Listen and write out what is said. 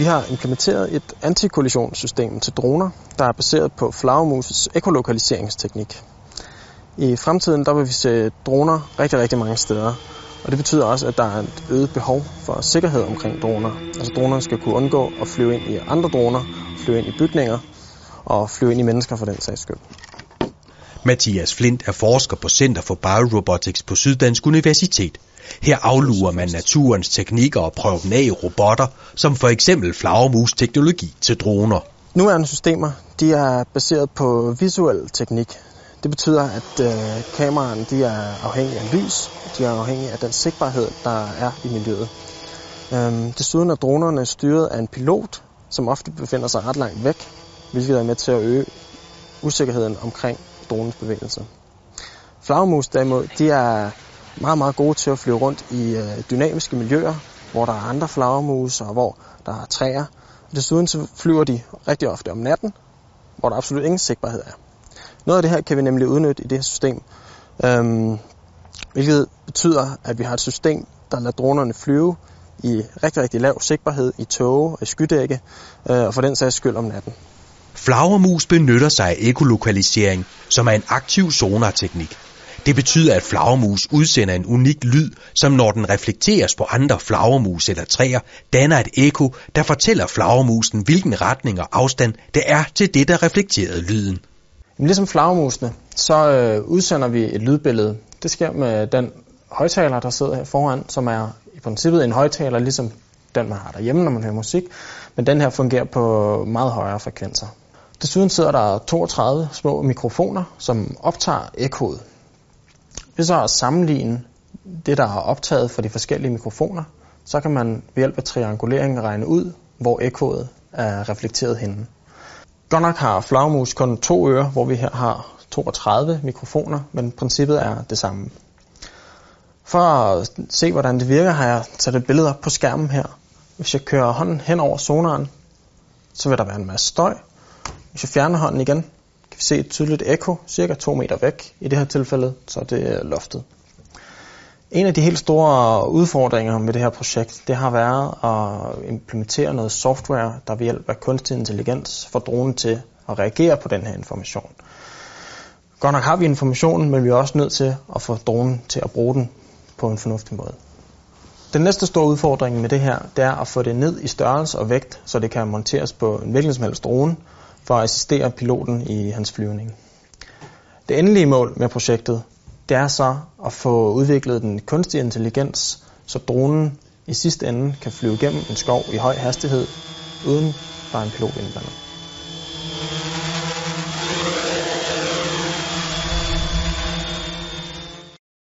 Vi har implementeret et antikollisionssystem til droner, der er baseret på flagermusets ekolokaliseringsteknik. I fremtiden der vil vi se droner rigtig, rigtig mange steder. Og det betyder også, at der er et øget behov for sikkerhed omkring droner. Altså dronerne skal kunne undgå at flyve ind i andre droner, flyve ind i bygninger og flyve ind i mennesker for den sags skyld. Mathias Flint er forsker på Center for Biorobotics på Syddansk Universitet. Her aflurer man naturens teknikker og prøver dem af i robotter, som for eksempel flagermus-teknologi til droner. Nuværende systemer de er baseret på visuel teknik. Det betyder, at øh, kameraerne de er afhængige af lys, de er afhængige af den sigtbarhed, der er i miljøet. Øhm, desuden er dronerne styret af en pilot, som ofte befinder sig ret langt væk, hvilket er med til at øge usikkerheden omkring dronens bevægelser. Flagermus derimod, de er meget, meget gode til at flyve rundt i øh, dynamiske miljøer, hvor der er andre flagermus og hvor der er træer. Og desuden så flyver de rigtig ofte om natten, hvor der absolut ingen sigtbarhed er. Noget af det her kan vi nemlig udnytte i det her system, øhm, hvilket betyder, at vi har et system, der lader dronerne flyve i rigtig, rigtig lav sigtbarhed i tåge og i skydække, øh, og for den sags skyld om natten. Flagermus benytter sig af ekolokalisering, som er en aktiv sonarteknik. Det betyder, at flagermus udsender en unik lyd, som når den reflekteres på andre flagermus eller træer, danner et eko, der fortæller flagermusen, hvilken retning og afstand det er til det, der reflekterede lyden. Ligesom flagermusene, så øh, udsender vi et lydbillede. Det sker med den højtaler, der sidder her foran, som er i princippet en højtaler, ligesom den man har derhjemme, når man hører musik, men den her fungerer på meget højere frekvenser. Desuden sidder der 32 små mikrofoner, som optager ekkoet. Ved så at sammenligne det, der er optaget for de forskellige mikrofoner, så kan man ved hjælp af triangulering regne ud, hvor ekkoet er reflekteret henne. Godt nok har flagmus kun to ører, hvor vi her har 32 mikrofoner, men princippet er det samme. For at se, hvordan det virker, har jeg sat et billede op på skærmen her. Hvis jeg kører hånden hen over sonaren, så vil der være en masse støj. Hvis jeg fjerner hånden igen, kan se et tydeligt ekko, cirka 2 meter væk. I det her tilfælde, så er det loftet. En af de helt store udfordringer med det her projekt, det har været at implementere noget software, der ved hjælp af kunstig intelligens får dronen til at reagere på den her information. Godt nok har vi informationen, men vi er også nødt til at få dronen til at bruge den på en fornuftig måde. Den næste store udfordring med det her, det er at få det ned i størrelse og vægt, så det kan monteres på en hvilken som helst drone for at assistere piloten i hans flyvning. Det endelige mål med projektet, det er så at få udviklet den kunstige intelligens, så dronen i sidste ende kan flyve gennem en skov i høj hastighed, uden der er en pilot indblandet.